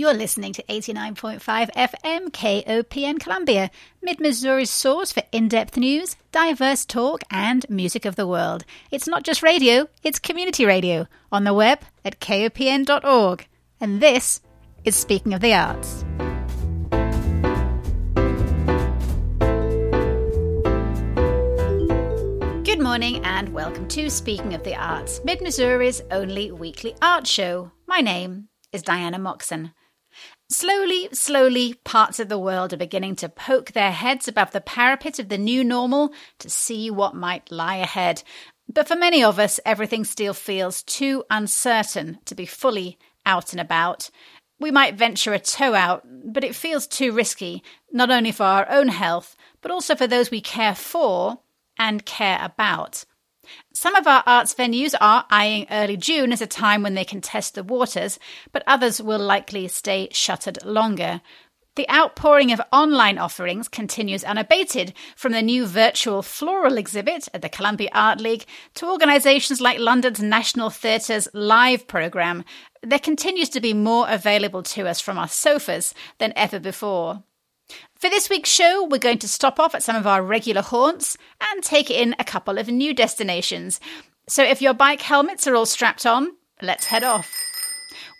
You're listening to 89.5 FM KOPN Columbia, Mid Missouri's source for in depth news, diverse talk, and music of the world. It's not just radio, it's community radio on the web at kopn.org. And this is Speaking of the Arts. Good morning and welcome to Speaking of the Arts, Mid Missouri's only weekly art show. My name is Diana Moxon. Slowly, slowly, parts of the world are beginning to poke their heads above the parapet of the new normal to see what might lie ahead. But for many of us, everything still feels too uncertain to be fully out and about. We might venture a toe out, but it feels too risky, not only for our own health, but also for those we care for and care about. Some of our arts venues are eyeing early June as a time when they can test the waters, but others will likely stay shuttered longer. The outpouring of online offerings continues unabated, from the new virtual floral exhibit at the Columbia Art League to organisations like London's National Theatre's live programme. There continues to be more available to us from our sofas than ever before. For this week's show, we're going to stop off at some of our regular haunts and take in a couple of new destinations. So if your bike helmets are all strapped on, let's head off.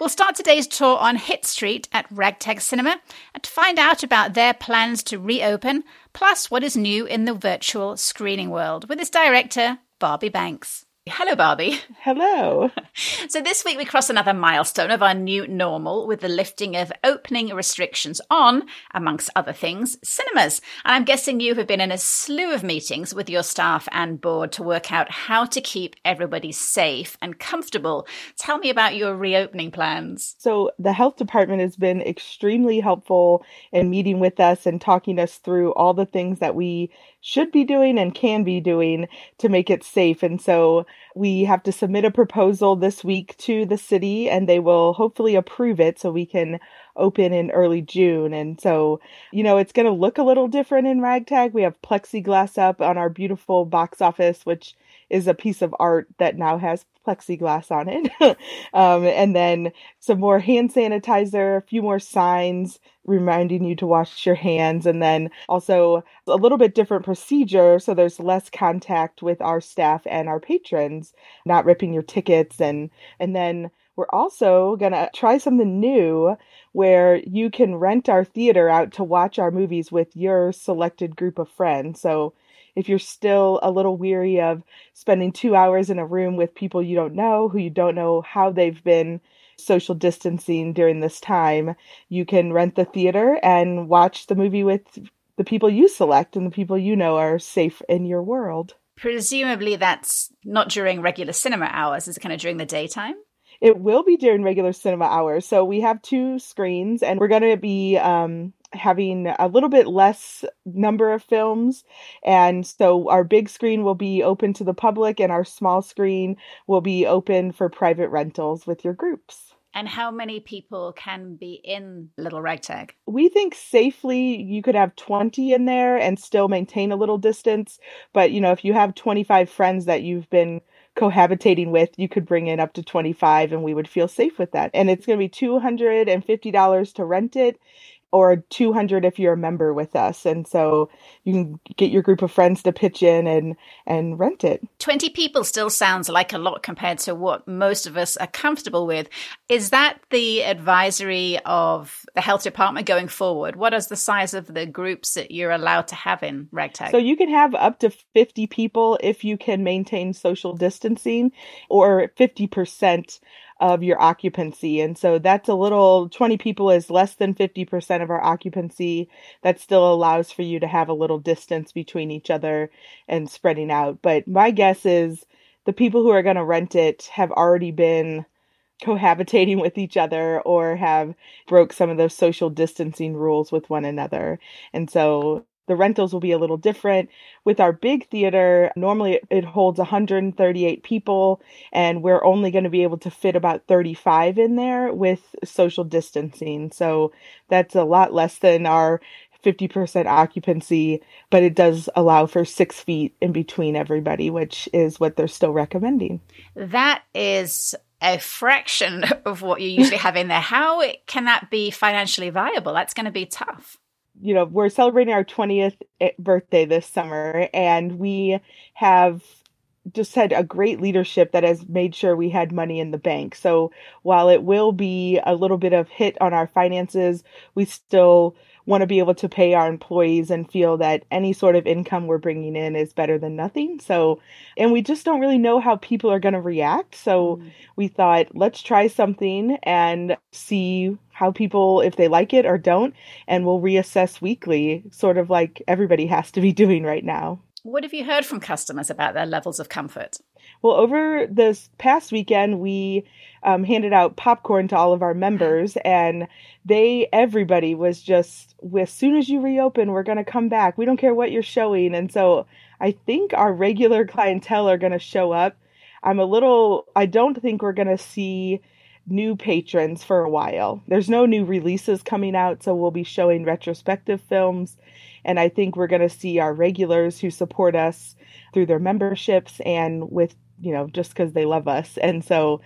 We'll start today's tour on Hitt Street at Ragtag Cinema and find out about their plans to reopen, plus what is new in the virtual screening world with its director, Barbie Banks. Hello, Barbie. Hello. So, this week we cross another milestone of our new normal with the lifting of opening restrictions on, amongst other things, cinemas. And I'm guessing you have been in a slew of meetings with your staff and board to work out how to keep everybody safe and comfortable. Tell me about your reopening plans. So, the health department has been extremely helpful in meeting with us and talking us through all the things that we should be doing and can be doing to make it safe. And so we have to submit a proposal this week to the city and they will hopefully approve it so we can open in early June. And so, you know, it's going to look a little different in Ragtag. We have plexiglass up on our beautiful box office, which is a piece of art that now has plexiglass on it. um, and then some more hand sanitizer, a few more signs reminding you to wash your hands, and then also a little bit different procedure. So there's less contact with our staff and our patrons, not ripping your tickets. And, and then we're also going to try something new where you can rent our theater out to watch our movies with your selected group of friends. So if you're still a little weary of spending two hours in a room with people you don't know, who you don't know how they've been social distancing during this time, you can rent the theater and watch the movie with the people you select and the people you know are safe in your world. Presumably, that's not during regular cinema hours, is it kind of during the daytime? It will be during regular cinema hours. So we have two screens, and we're going to be um, having a little bit less number of films. And so our big screen will be open to the public, and our small screen will be open for private rentals with your groups. And how many people can be in Little Ragtag? We think safely you could have 20 in there and still maintain a little distance. But, you know, if you have 25 friends that you've been cohabitating with, you could bring in up to 25 and we would feel safe with that. And it's going to be $250 to rent it or 200 if you're a member with us. And so you can get your group of friends to pitch in and and rent it. 20 people still sounds like a lot compared to what most of us are comfortable with. Is that the advisory of the health department going forward? What is the size of the groups that you're allowed to have in ragtag? So you can have up to 50 people if you can maintain social distancing or 50% of your occupancy. And so that's a little 20 people is less than 50% of our occupancy. That still allows for you to have a little distance between each other and spreading out. But my guess is the people who are going to rent it have already been cohabitating with each other or have broke some of those social distancing rules with one another. And so the rentals will be a little different. With our big theater, normally it holds 138 people, and we're only going to be able to fit about 35 in there with social distancing. So that's a lot less than our 50% occupancy, but it does allow for six feet in between everybody, which is what they're still recommending. That is a fraction of what you usually have in there. How can that be financially viable? That's going to be tough. You know, we're celebrating our 20th eh, birthday this summer, and we have just had a great leadership that has made sure we had money in the bank. So while it will be a little bit of hit on our finances, we still want to be able to pay our employees and feel that any sort of income we're bringing in is better than nothing. So, and we just don't really know how people are going to react. So mm. we thought, let's try something and see how people, if they like it or don't, and we'll reassess weekly, sort of like everybody has to be doing right now. What have you heard from customers about their levels of comfort? Well, over this past weekend, we um, handed out popcorn to all of our members, and they, everybody was just, as soon as you reopen, we're going to come back. We don't care what you're showing. And so I think our regular clientele are going to show up. I'm a little, I don't think we're going to see new patrons for a while. There's no new releases coming out, so we'll be showing retrospective films and I think we're going to see our regulars who support us through their memberships and with, you know, just because they love us. And so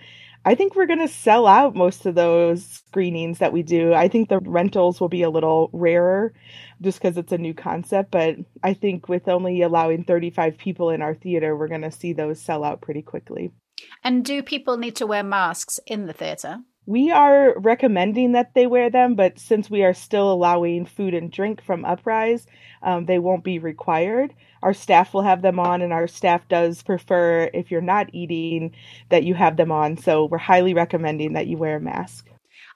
I think we're going to sell out most of those screenings that we do. I think the rentals will be a little rarer just because it's a new concept. But I think with only allowing 35 people in our theater, we're going to see those sell out pretty quickly. And do people need to wear masks in the theater? We are recommending that they wear them, but since we are still allowing food and drink from Uprise, um, they won't be required. Our staff will have them on, and our staff does prefer, if you're not eating, that you have them on. So we're highly recommending that you wear a mask.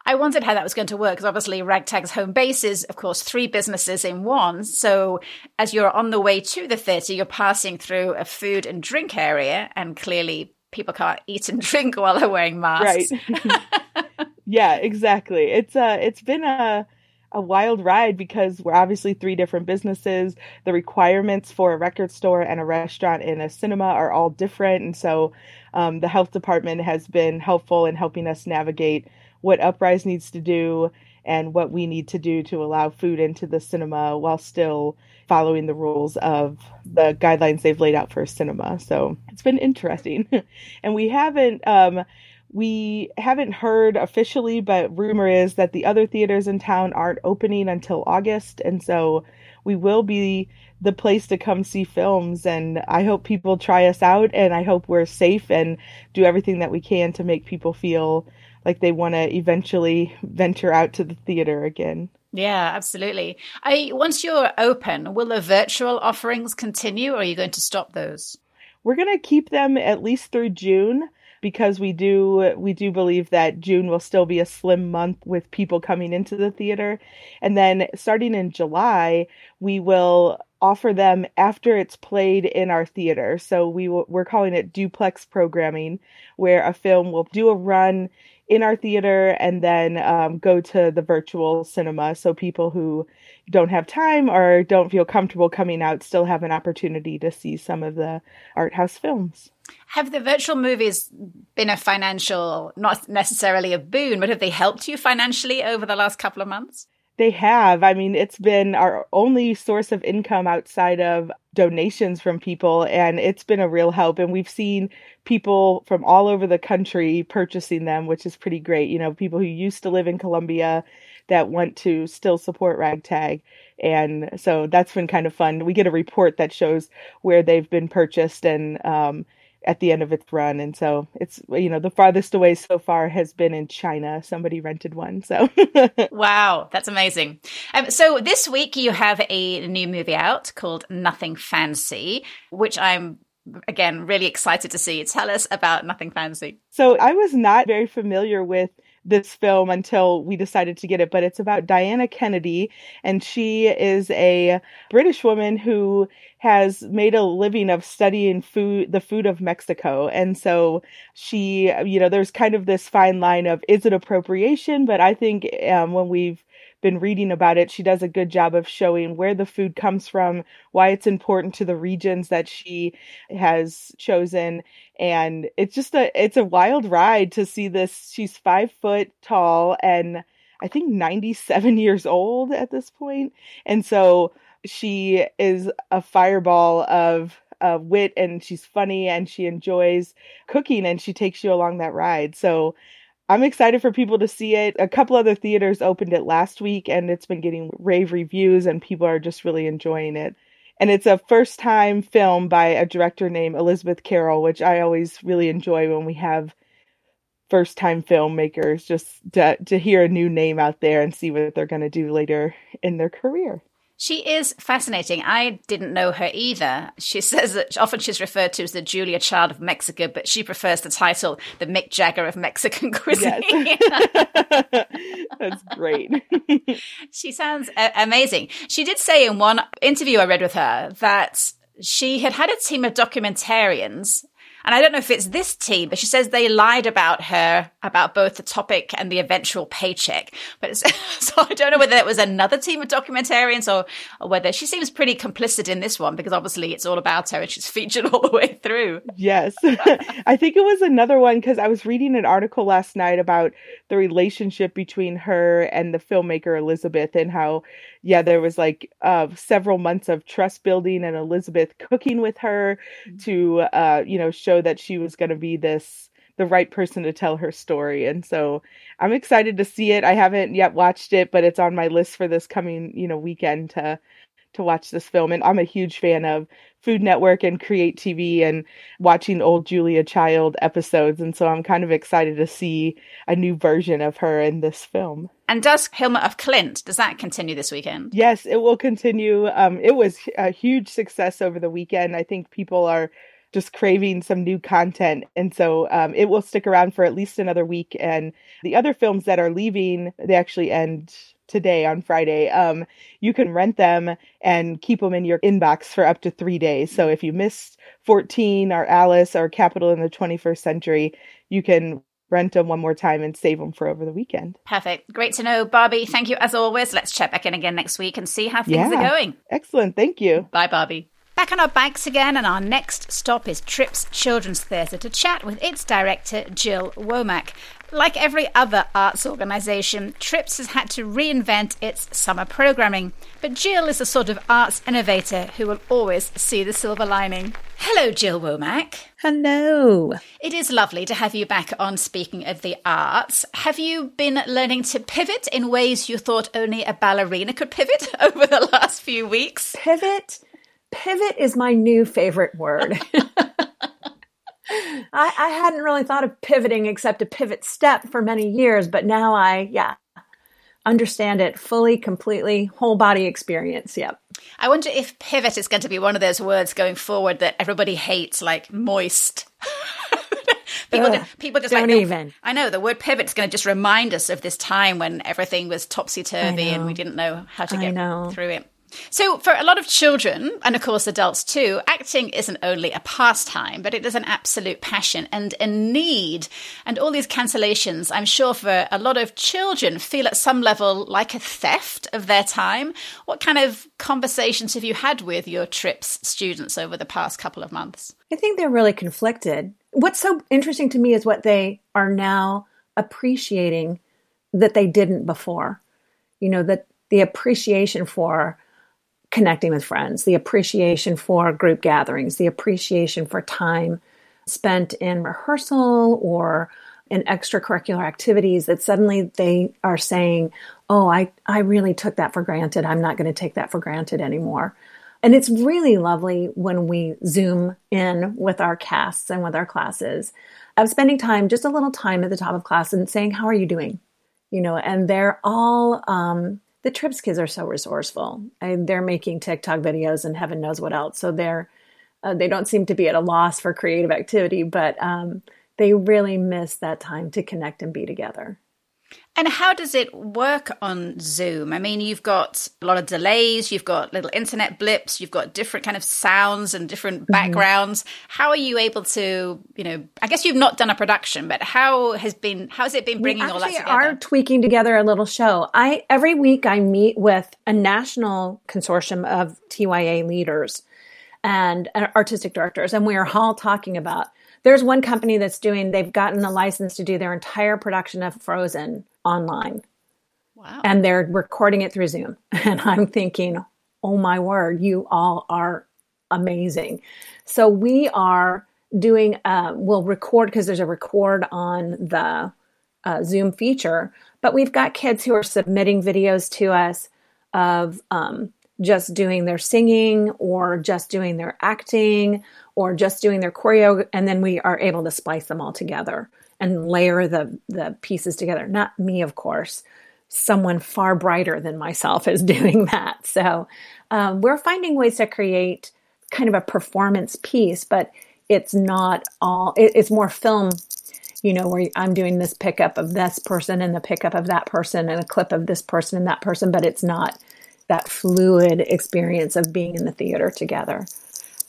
I wondered how that was going to work because obviously Ragtag's home base is, of course, three businesses in one. So as you're on the way to the theatre, you're passing through a food and drink area, and clearly people can't eat and drink while they're wearing masks. Right. yeah, exactly. It's uh it's been a a wild ride because we're obviously three different businesses. The requirements for a record store and a restaurant and a cinema are all different. And so um, the health department has been helpful in helping us navigate what Uprise needs to do and what we need to do to allow food into the cinema while still following the rules of the guidelines they've laid out for cinema. So it's been interesting. and we haven't um, we haven't heard officially, but rumor is that the other theaters in town aren't opening until August. And so we will be the place to come see films. And I hope people try us out and I hope we're safe and do everything that we can to make people feel like they want to eventually venture out to the theater again. Yeah, absolutely. I once you're open, will the virtual offerings continue or are you going to stop those? We're going to keep them at least through June because we do we do believe that June will still be a slim month with people coming into the theater. And then starting in July, we will offer them after it's played in our theater. So we w- we're calling it duplex programming where a film will do a run in our theater and then um, go to the virtual cinema so people who don't have time or don't feel comfortable coming out still have an opportunity to see some of the art house films. Have the virtual movies been a financial, not necessarily a boon, but have they helped you financially over the last couple of months? They have. I mean, it's been our only source of income outside of donations from people, and it's been a real help. And we've seen people from all over the country purchasing them, which is pretty great. You know, people who used to live in Columbia that want to still support Ragtag. And so that's been kind of fun. We get a report that shows where they've been purchased and um, at the end of its run. And so it's, you know, the farthest away so far has been in China. Somebody rented one. So, wow, that's amazing. Um, so this week you have a new movie out called Nothing Fancy, which I'm again really excited to see. Tell us about Nothing Fancy. So I was not very familiar with this film until we decided to get it, but it's about Diana Kennedy, and she is a British woman who has made a living of studying food, the food of Mexico. And so she, you know, there's kind of this fine line of is it appropriation? But I think um, when we've been reading about it, she does a good job of showing where the food comes from, why it's important to the regions that she has chosen. And it's just a, it's a wild ride to see this. She's five foot tall and I think 97 years old at this point. And so she is a fireball of uh, wit and she's funny and she enjoys cooking and she takes you along that ride. So I'm excited for people to see it. A couple other theaters opened it last week and it's been getting rave reviews and people are just really enjoying it. And it's a first time film by a director named Elizabeth Carroll, which I always really enjoy when we have first time filmmakers just to, to hear a new name out there and see what they're going to do later in their career. She is fascinating. I didn't know her either. She says that often she's referred to as the Julia Child of Mexico, but she prefers the title the Mick Jagger of Mexican cuisine. Yes. That's great. she sounds amazing. She did say in one interview I read with her that she had had a team of documentarians and I don't know if it's this team, but she says they lied about her, about both the topic and the eventual paycheck. But so I don't know whether it was another team of documentarians or, or whether she seems pretty complicit in this one because obviously it's all about her and she's featured all the way through. Yes. I think it was another one because I was reading an article last night about the relationship between her and the filmmaker Elizabeth and how yeah, there was like uh, several months of trust building and Elizabeth cooking with her mm-hmm. to, uh, you know, show that she was going to be this the right person to tell her story. And so I'm excited to see it. I haven't yet watched it, but it's on my list for this coming, you know, weekend to to watch this film. And I'm a huge fan of Food Network and Create TV and watching old Julia Child episodes. And so I'm kind of excited to see a new version of her in this film. And does Hilma af Klint, does that continue this weekend? Yes, it will continue. Um, it was a huge success over the weekend. I think people are just craving some new content. And so um, it will stick around for at least another week. And the other films that are leaving, they actually end today on Friday. Um, you can rent them and keep them in your inbox for up to three days. So if you missed 14 or Alice or Capital in the 21st Century, you can rent them one more time and save them for over the weekend. Perfect. Great to know. Barbie, thank you as always. Let's check back in again next week and see how things yeah. are going. Excellent. Thank you. Bye, Barbie. Back on our bikes again, and our next stop is Tryps Children's Theatre to chat with its director, Jill Womack. Like every other arts organisation, Tryps has had to reinvent its summer programming, but Jill is a sort of arts innovator who will always see the silver lining. Hello, Jill Womack. Hello. It is lovely to have you back on Speaking of the Arts. Have you been learning to pivot in ways you thought only a ballerina could pivot over the last few weeks? Pivot? Pivot is my new favorite word. I, I hadn't really thought of pivoting except a pivot step for many years, but now I, yeah, understand it fully, completely, whole body experience. Yep. I wonder if pivot is going to be one of those words going forward that everybody hates, like moist. people, Ugh, just, people just don't like, even. I know the word pivot is going to just remind us of this time when everything was topsy turvy and we didn't know how to get through it. So, for a lot of children, and of course adults too, acting isn't only a pastime, but it is an absolute passion and a need. And all these cancellations, I'm sure for a lot of children, feel at some level like a theft of their time. What kind of conversations have you had with your TRYPS students over the past couple of months? I think they're really conflicted. What's so interesting to me is what they are now appreciating that they didn't before. You know, that the appreciation for connecting with friends, the appreciation for group gatherings, the appreciation for time spent in rehearsal or in extracurricular activities that suddenly they are saying, Oh, I, I really took that for granted. I'm not going to take that for granted anymore. And it's really lovely when we zoom in with our casts and with our classes of spending time, just a little time at the top of class and saying, How are you doing? You know, and they're all um, the Tryps kids are so resourceful. and they're making TikTok videos and heaven knows what else. So they're uh, they don't seem to be at a loss for creative activity, but um, they really miss that time to connect and be together. And how does it work on Zoom? I mean, you've got a lot of delays, you've got little internet blips, you've got different kind of sounds and different mm-hmm. backgrounds. Mm-hmm. How are you able to, you know, I guess you've not done a production, but how has been how has it been bringing all that together? are tweaking together a little show. I every week I meet with a national consortium of TYA leaders and artistic directors and we are all talking about there's one company that's doing, they've gotten a license to do their entire production of Frozen online. Wow. And they're recording it through Zoom. And I'm thinking, oh my word, you all are amazing. So we are doing, uh, we'll record because there's a record on the uh, Zoom feature, but we've got kids who are submitting videos to us of um, just doing their singing or just doing their acting or just doing their choreo, and then we are able to splice them all together and layer the the pieces together. Not me, of course. Someone far brighter than myself is doing that. So um, we're finding ways to create kind of a performance piece, but it's not all. It, it's more film. You know, where I'm doing this pickup of this person and the pickup of that person and a clip of this person and that person, but it's not that fluid experience of being in the theater together.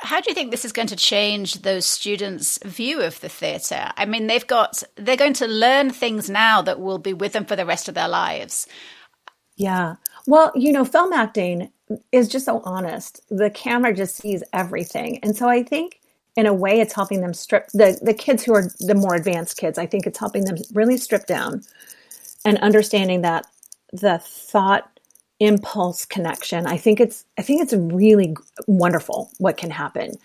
How do you think this is going to change those students' view of the theatre? I mean, they've got, they're going to learn things now that will be with them for the rest of their lives. Yeah. Well, you know, film acting is just so honest. The camera just sees everything. And so I think in a way it's helping them strip the, the kids who are the more advanced kids, I think it's helping them really strip down and understanding that the thought impulse connection. I think it's I think it's really wonderful what can happen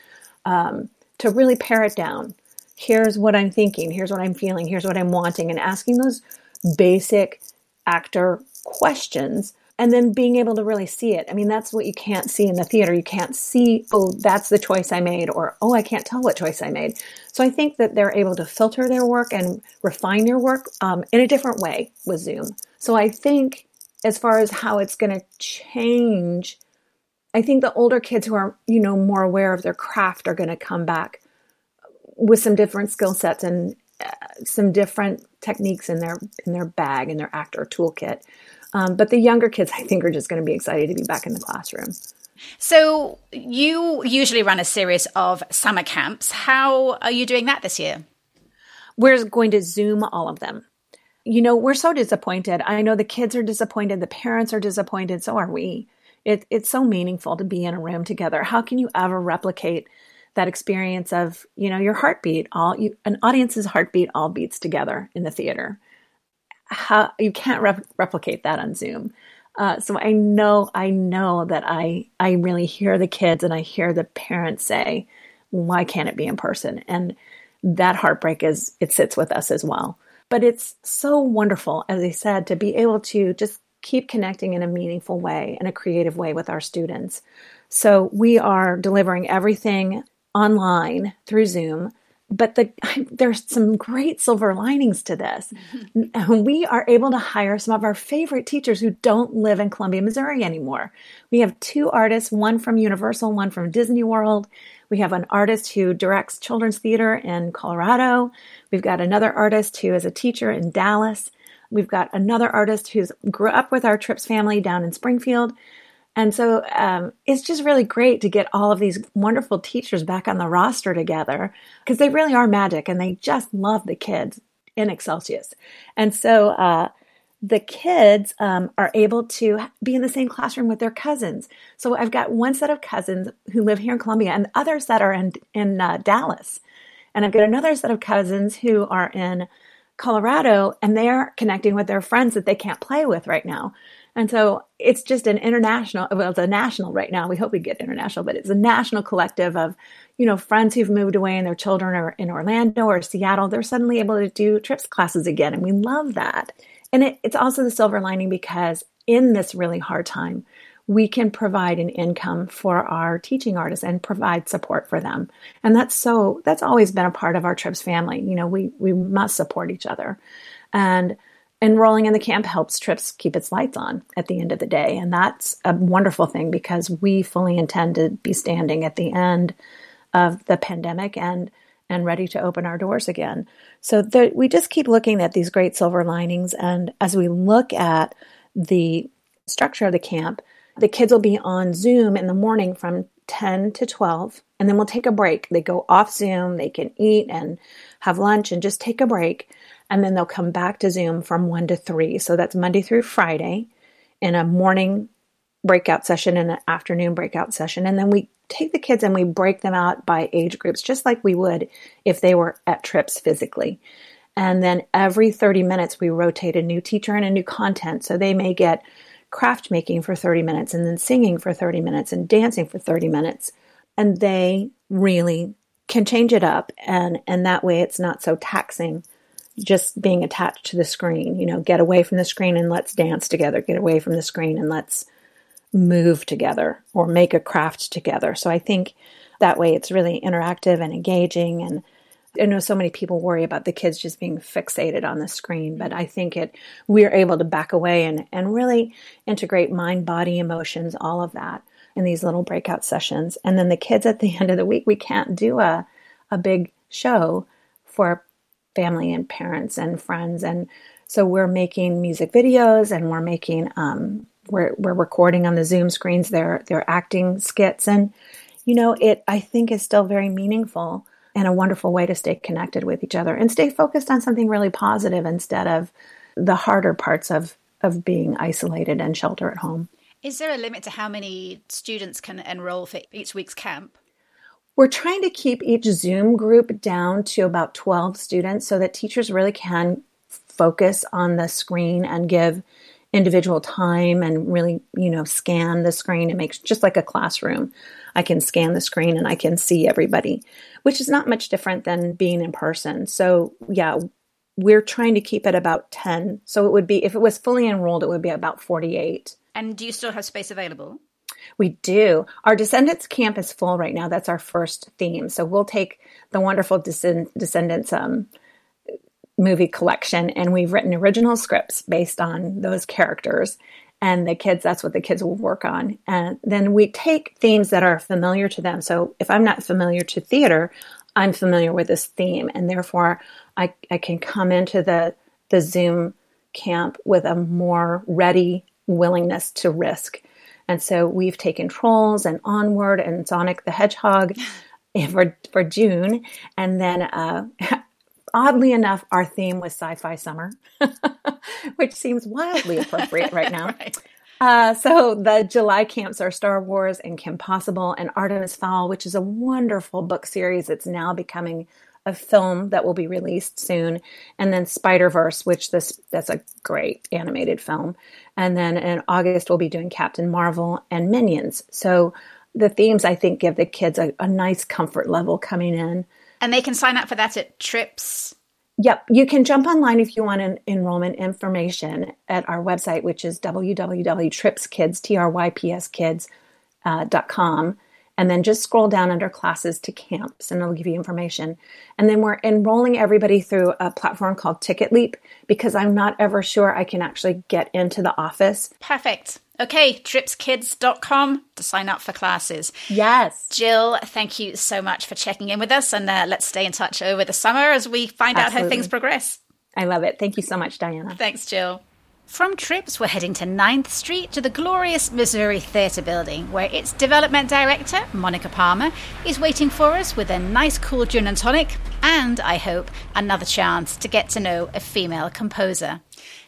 um, to really pare it down. Here's what I'm thinking. Here's what I'm feeling. Here's what I'm wanting, and asking those basic actor questions and then being able to really see it. I mean, that's what you can't see in the theater. You can't see, oh, that's the choice I made, or oh, I can't tell what choice I made. So I think that they're able to filter their work and refine their work um, in a different way with Zoom. So I think as far as how it's going to change, I think the older kids who are, you know, more aware of their craft are going to come back with some different skill sets and uh, some different techniques in their in their bag in their actor toolkit. Um, but the younger kids, I think, are just going to be excited to be back in the classroom. So you usually run a series of summer camps. How are you doing that this year? We're going to Zoom all of them you know, we're so disappointed. I know the kids are disappointed, the parents are disappointed, so are we. It, it's so meaningful to be in a room together. How can you ever replicate that experience of, you know, your heartbeat? All you, an audience's heartbeat all beats together in the theater. How you can't rep- replicate that on Zoom. Uh, so I know, I know that I, I really hear the kids and I hear the parents say, "Why can't it be in person?" And that heartbreak is it sits with us as well. But it's so wonderful, as I said, to be able to just keep connecting in a meaningful way, in a creative way with our students. So we are delivering everything online through Zoom. But the, there's some great silver linings to this. Mm-hmm. We are able to hire some of our favorite teachers who don't live in Columbia, Missouri anymore. We have two artists, one from Universal, one from Disney World. We have an artist who directs children's theater in Colorado. We've got another artist who is a teacher in Dallas. We've got another artist who's grew up with our Tryps family down in Springfield. And so um, it's just really great to get all of these wonderful teachers back on the roster together because they really are magic and they just love the kids in Excelsius. And so uh, the kids um, are able to be in the same classroom with their cousins. So I've got one set of cousins who live here in Columbia and others that are in, in uh, Dallas. And I've got another set of cousins who are in Colorado and they're connecting with their friends that they can't play with right now. And so it's just an international, well, it's a national right now. We hope we get international, but it's a national collective of, you know, friends who've moved away and their children are in Orlando or Seattle. They're suddenly able to do Tryps classes again. And we love that. And it, it's also the silver lining because in this really hard time, we can provide an income for our teaching artists and provide support for them. And that's so that's always been a part of our Tryps family. You know, we we must support each other. And enrolling in the camp helps Tryps keep its lights on at the end of the day. And that's a wonderful thing because we fully intend to be standing at the end of the pandemic and and ready to open our doors again. So the, we just keep looking at these great silver linings. And as we look at the structure of the camp, the kids will be on Zoom in the morning from 10 to 12, and then we'll take a break. They go off Zoom, they can eat and have lunch and just take a break. And then they'll come back to Zoom from 1 to 3. So that's Monday through Friday in a morning breakout session and an afternoon breakout session. And then we take the kids and we break them out by age groups, just like we would if they were at Tryps physically. And then every 30 minutes, we rotate a new teacher and a new content. So they may get craft making for 30 minutes and then singing for 30 minutes and dancing for 30 minutes. and they really can change it up and and that way it's not so taxing just being attached to the screen you know get away from the screen and let's dance together get away from the screen and let's move together or make a craft together so i think that way it's really interactive and engaging and I know so many people worry about the kids just being fixated on the screen, but I think it we're able to back away and, and really integrate mind, body, emotions, all of that in these little breakout sessions. And then the kids at the end of the week, we can't do a, a big show for family and parents and friends. And so we're making music videos and we're making, um, we're, we're recording on the Zoom screens their, their acting skits. And, you know, it, I think is still very meaningful and a wonderful way to stay connected with each other and stay focused on something really positive instead of the harder parts of, of being isolated and shelter at home. Is there a limit to how many students can enroll for each week's camp? We're trying to keep each Zoom group down to about 12 students so that teachers really can focus on the screen and give individual time and really, you know, scan the screen. It makes just like a classroom. I can scan the screen and I can see everybody, which is not much different than being in person. So, yeah, we're trying to keep it about 10. So it would be, if it was fully enrolled, it would be about 48. And do you still have space available? We do. Our Descendants camp is full right now. That's our first theme. So we'll take the wonderful Descendants um, movie collection and we've written original scripts based on those characters. And the kids, that's what the kids will work on. And then we take themes that are familiar to them. So if I'm not familiar to theater, I'm familiar with this theme. And therefore, I, I can come into the, the Zoom camp with a more ready willingness to risk. And so we've taken Trolls and Onward and Sonic the Hedgehog for, for June. And then, uh, oddly enough, our theme was sci fi summer, which seems wildly appropriate right now. right. Uh, so the July camps are Star Wars and Kim Possible and Artemis Fowl, which is a wonderful book series that's now becoming a film that will be released soon, and then Spider Verse, which this that's a great animated film, and then in August we'll be doing Captain Marvel and Minions. So the themes I think give the kids a, a nice comfort level coming in, and they can sign up for that at Tryps. Yep, you can jump online if you want an enrollment information at our website, which is www.trypskids, T-R-Y-P-S kids, uh, .com and then just scroll down under classes to camps and it'll give you information. And then we're enrolling everybody through a platform called Ticket Leap because I'm not ever sure I can actually get into the office. Perfect. Okay, trypskids.com to sign up for classes. Yes. Jill, thank you so much for checking in with us and uh, let's stay in touch over the summer as we find Absolutely. out how things progress. I love it. Thank you so much, Diana. Thanks, Jill. From Tryps, we're heading to 9th Street to the glorious Missouri Theatre Building, where its development director, Monica Palmer, is waiting for us with a nice cool gin and tonic, and, I hope, another chance to get to know a female composer.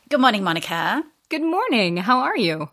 Good morning, Monica. Good morning. How are you?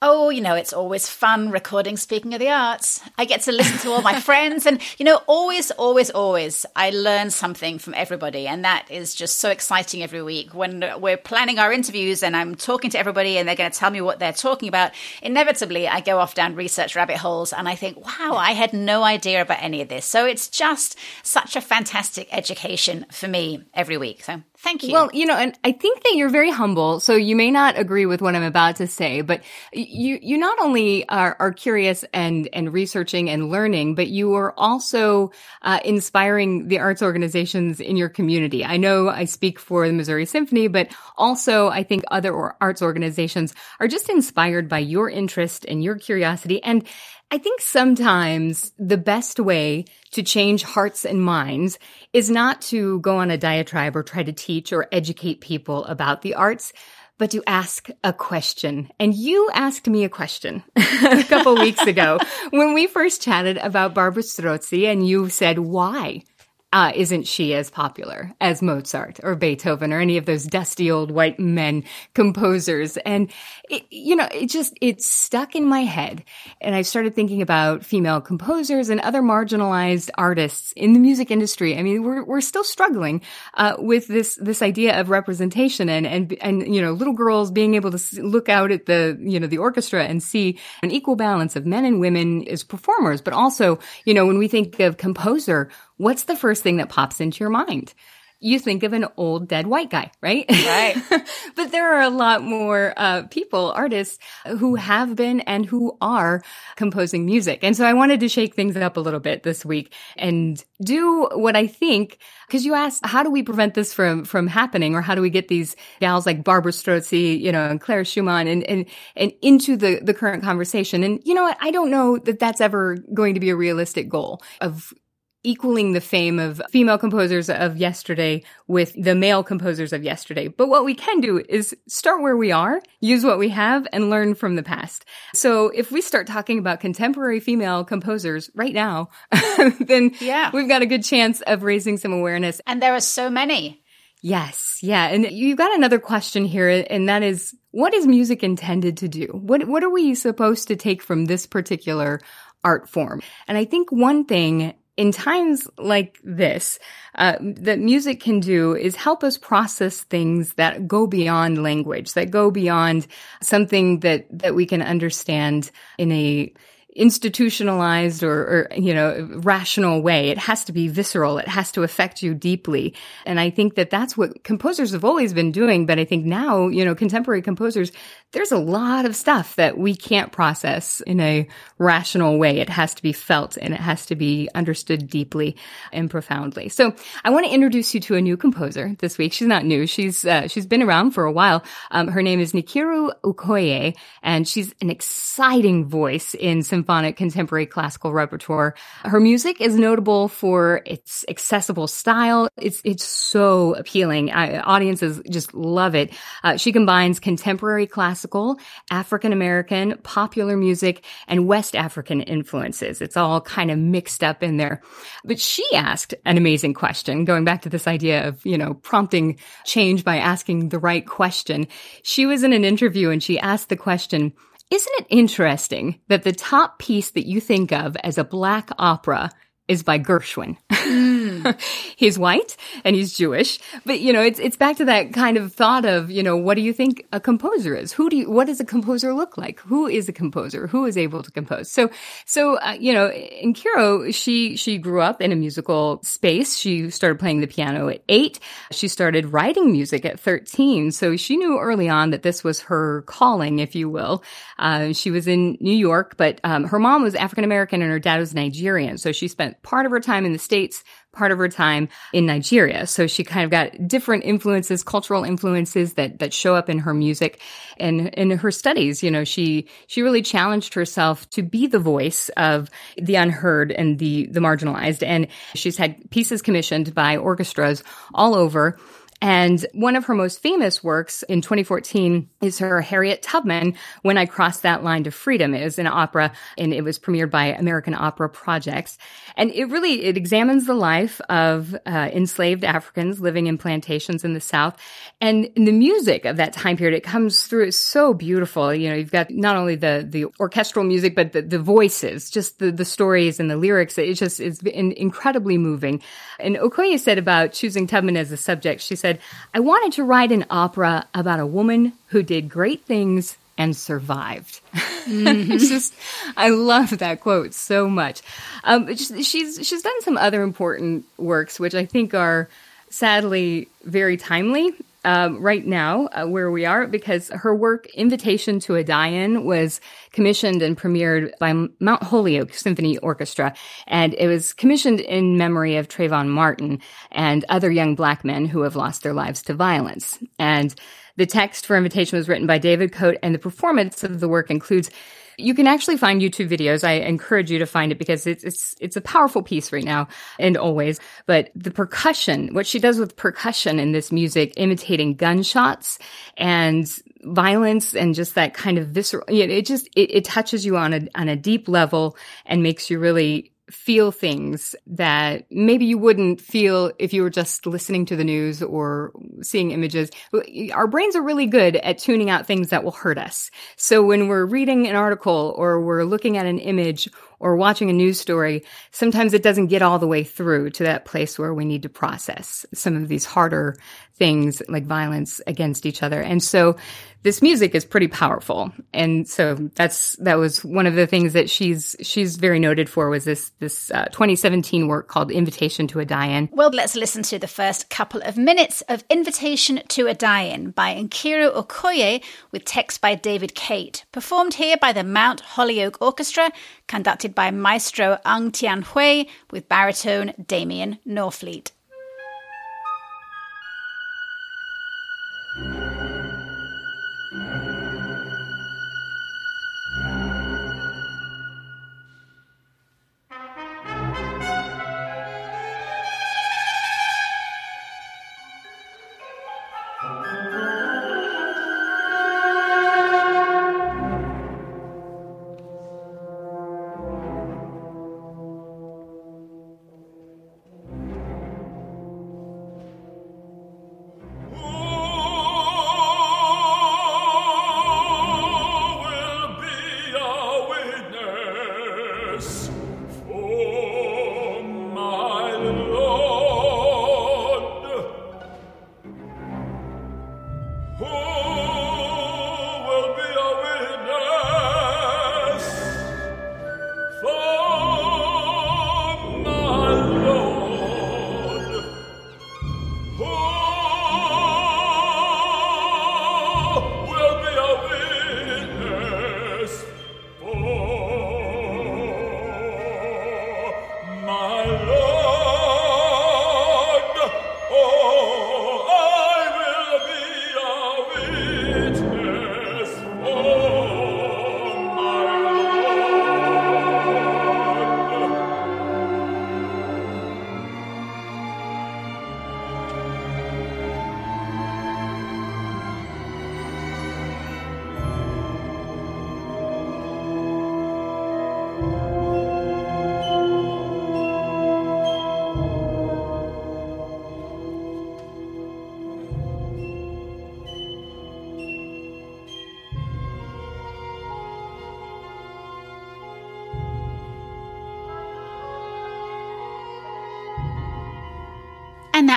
Oh, you know, it's always fun recording Speaking of the Arts. I get to listen to all my friends, and, you know, always, always, always, I learn something from everybody. And that is just so exciting every week. When we're planning our interviews and I'm talking to everybody and they're going to tell me what they're talking about, inevitably I go off down research rabbit holes and I think, wow, I had no idea about any of this. So it's just such a fantastic education for me every week. So Thank you. Well, you know, and I think that you're very humble. So you may not agree with what I'm about to say, but you, you not only are, are curious and, and researching and learning, but you are also uh, inspiring the arts organizations in your community. I know I speak for the Missouri Symphony, but also I think other arts organizations are just inspired by your interest and your curiosity. And I think sometimes the best way to change hearts and minds is not to go on a diatribe or try to teach or educate people about the arts, but to ask a question. And you asked me a question a couple weeks ago when we first chatted about Barbara Strozzi and you said, why? Uh, isn't she as popular as Mozart or Beethoven or any of those dusty old white men composers? And it, you know, it just, it stuck in my head. And I started thinking about female composers and other marginalized artists in the music industry. I mean, we're, we're still struggling, uh, with this, this idea of representation and, and, and, you know, little girls being able to look out at the, you know, the orchestra and see an equal balance of men and women as performers. But also, you know, when we think of composer, what's the first thing that pops into your mind? You think of an old dead white guy, right? Right. but there are a lot more uh, people, artists, who have been and who are composing music. And so I wanted to shake things up a little bit this week and do what I think, because you asked, how do we prevent this from from happening, or how do we get these gals like Barbara Strozzi, you know, and Clara Schumann, and and and into the the current conversation? And you know what? I don't know that that's ever going to be a realistic goal of equaling the fame of female composers of yesterday with the male composers of yesterday. But what we can do is start where we are, use what we have, and learn from the past. So if we start talking about contemporary female composers right now, then yeah. we've got a good chance of raising some awareness. And there are so many. Yes. Yeah. And you've got another question here, and that is, what is music intended to do? What, what are we supposed to take from this particular art form? And I think one thing in times like this, uh, that music can do is help us process things that go beyond language, that go beyond something that, that we can understand in a institutionalized or, or, you know, rational way. It has to be visceral. It has to affect you deeply. And I think that that's what composers have always been doing. But I think now, you know, contemporary composers, there's a lot of stuff that we can't process in a rational way. It has to be felt and it has to be understood deeply and profoundly. So I want to introduce you to a new composer this week. She's not new. She's, uh, she's been around for a while. Um, her name is Nkeiru Okoye and she's an exciting voice in symphonic contemporary classical repertoire. Her music is notable for its accessible style. It's, it's so appealing. I, audiences just love it. Uh, she combines contemporary classical, African American, popular music, and West African influences. It's all kind of mixed up in there. But she asked an amazing question, going back to this idea of, you know, prompting change by asking the right question. She was in an interview and she asked the question, isn't it interesting that the top piece that you think of as a black opera is by Gershwin. Mm. He's white and he's Jewish, but you know, it's it's back to that kind of thought of, you know, what do you think a composer is? Who do you what does a composer look like? Who is a composer? Who is able to compose? So so uh, you know, Nkeiru, she she grew up in a musical space. She started playing the piano at 8. She started writing music at 13. So she knew early on that this was her calling, if you will. Uh, she was in New York, but um, her mom was African American and her dad was Nigerian. So she spent part of her time in the States, part of her time in Nigeria. So she kind of got different influences, cultural influences that, that show up in her music and in her studies. You know, she, she really challenged herself to be the voice of the unheard and the, the marginalized. And she's had pieces commissioned by orchestras all over. And one of her most famous works in 2014 is her Harriet Tubman, When I Crossed That Line to Freedom. It is an opera and it was premiered by American Opera Projects. And it really, it examines the life of uh, enslaved Africans living in plantations in the South. And the music of that time period, it comes through, it's so beautiful. You know, you've got not only the, the orchestral music, but the, the voices, just the, the stories and the lyrics. It just is incredibly moving. And Okoye said about choosing Tubman as a subject, she said, said, I wanted to write an opera about a woman who did great things and survived. Mm-hmm. just, I love that quote so much. Um, she's she's done some other important works, which I think are sadly very timely um, right now uh, where we are because her work invitation to a die-in was commissioned and premiered by mount holyoke symphony orchestra. And it was commissioned in memory of trayvon martin and other young black men who have lost their lives to violence. And the text for invitation was written by david cote and the performance of the work includes you can actually find YouTube videos. I encourage you to find it because it's, it's, it's a powerful piece right now and always. But the percussion, what she does with percussion in this music, imitating gunshots and violence and just that kind of visceral, you know, it just, it, it touches you on a, on a deep level and makes you really feel things that maybe you wouldn't feel if you were just listening to the news or seeing images. Our brains are really good at tuning out things that will hurt us. So when we're reading an article or we're looking at an image or watching a news story, sometimes it doesn't get all the way through to that place where we need to process some of these harder things like violence against each other. And so this music is pretty powerful. And so that's, that was one of the things that she's, she's very noted for was this, this uh, 2017 work called Invitation to a Die-In. Well, let's listen to the first couple of minutes of Invitation to a Die-In by Nkeiru Okoye with text by David Cote, performed here by the Mount Holyoke Orchestra, conducted by Maestro Ng Tian Hui with baritone Damien Norfleet.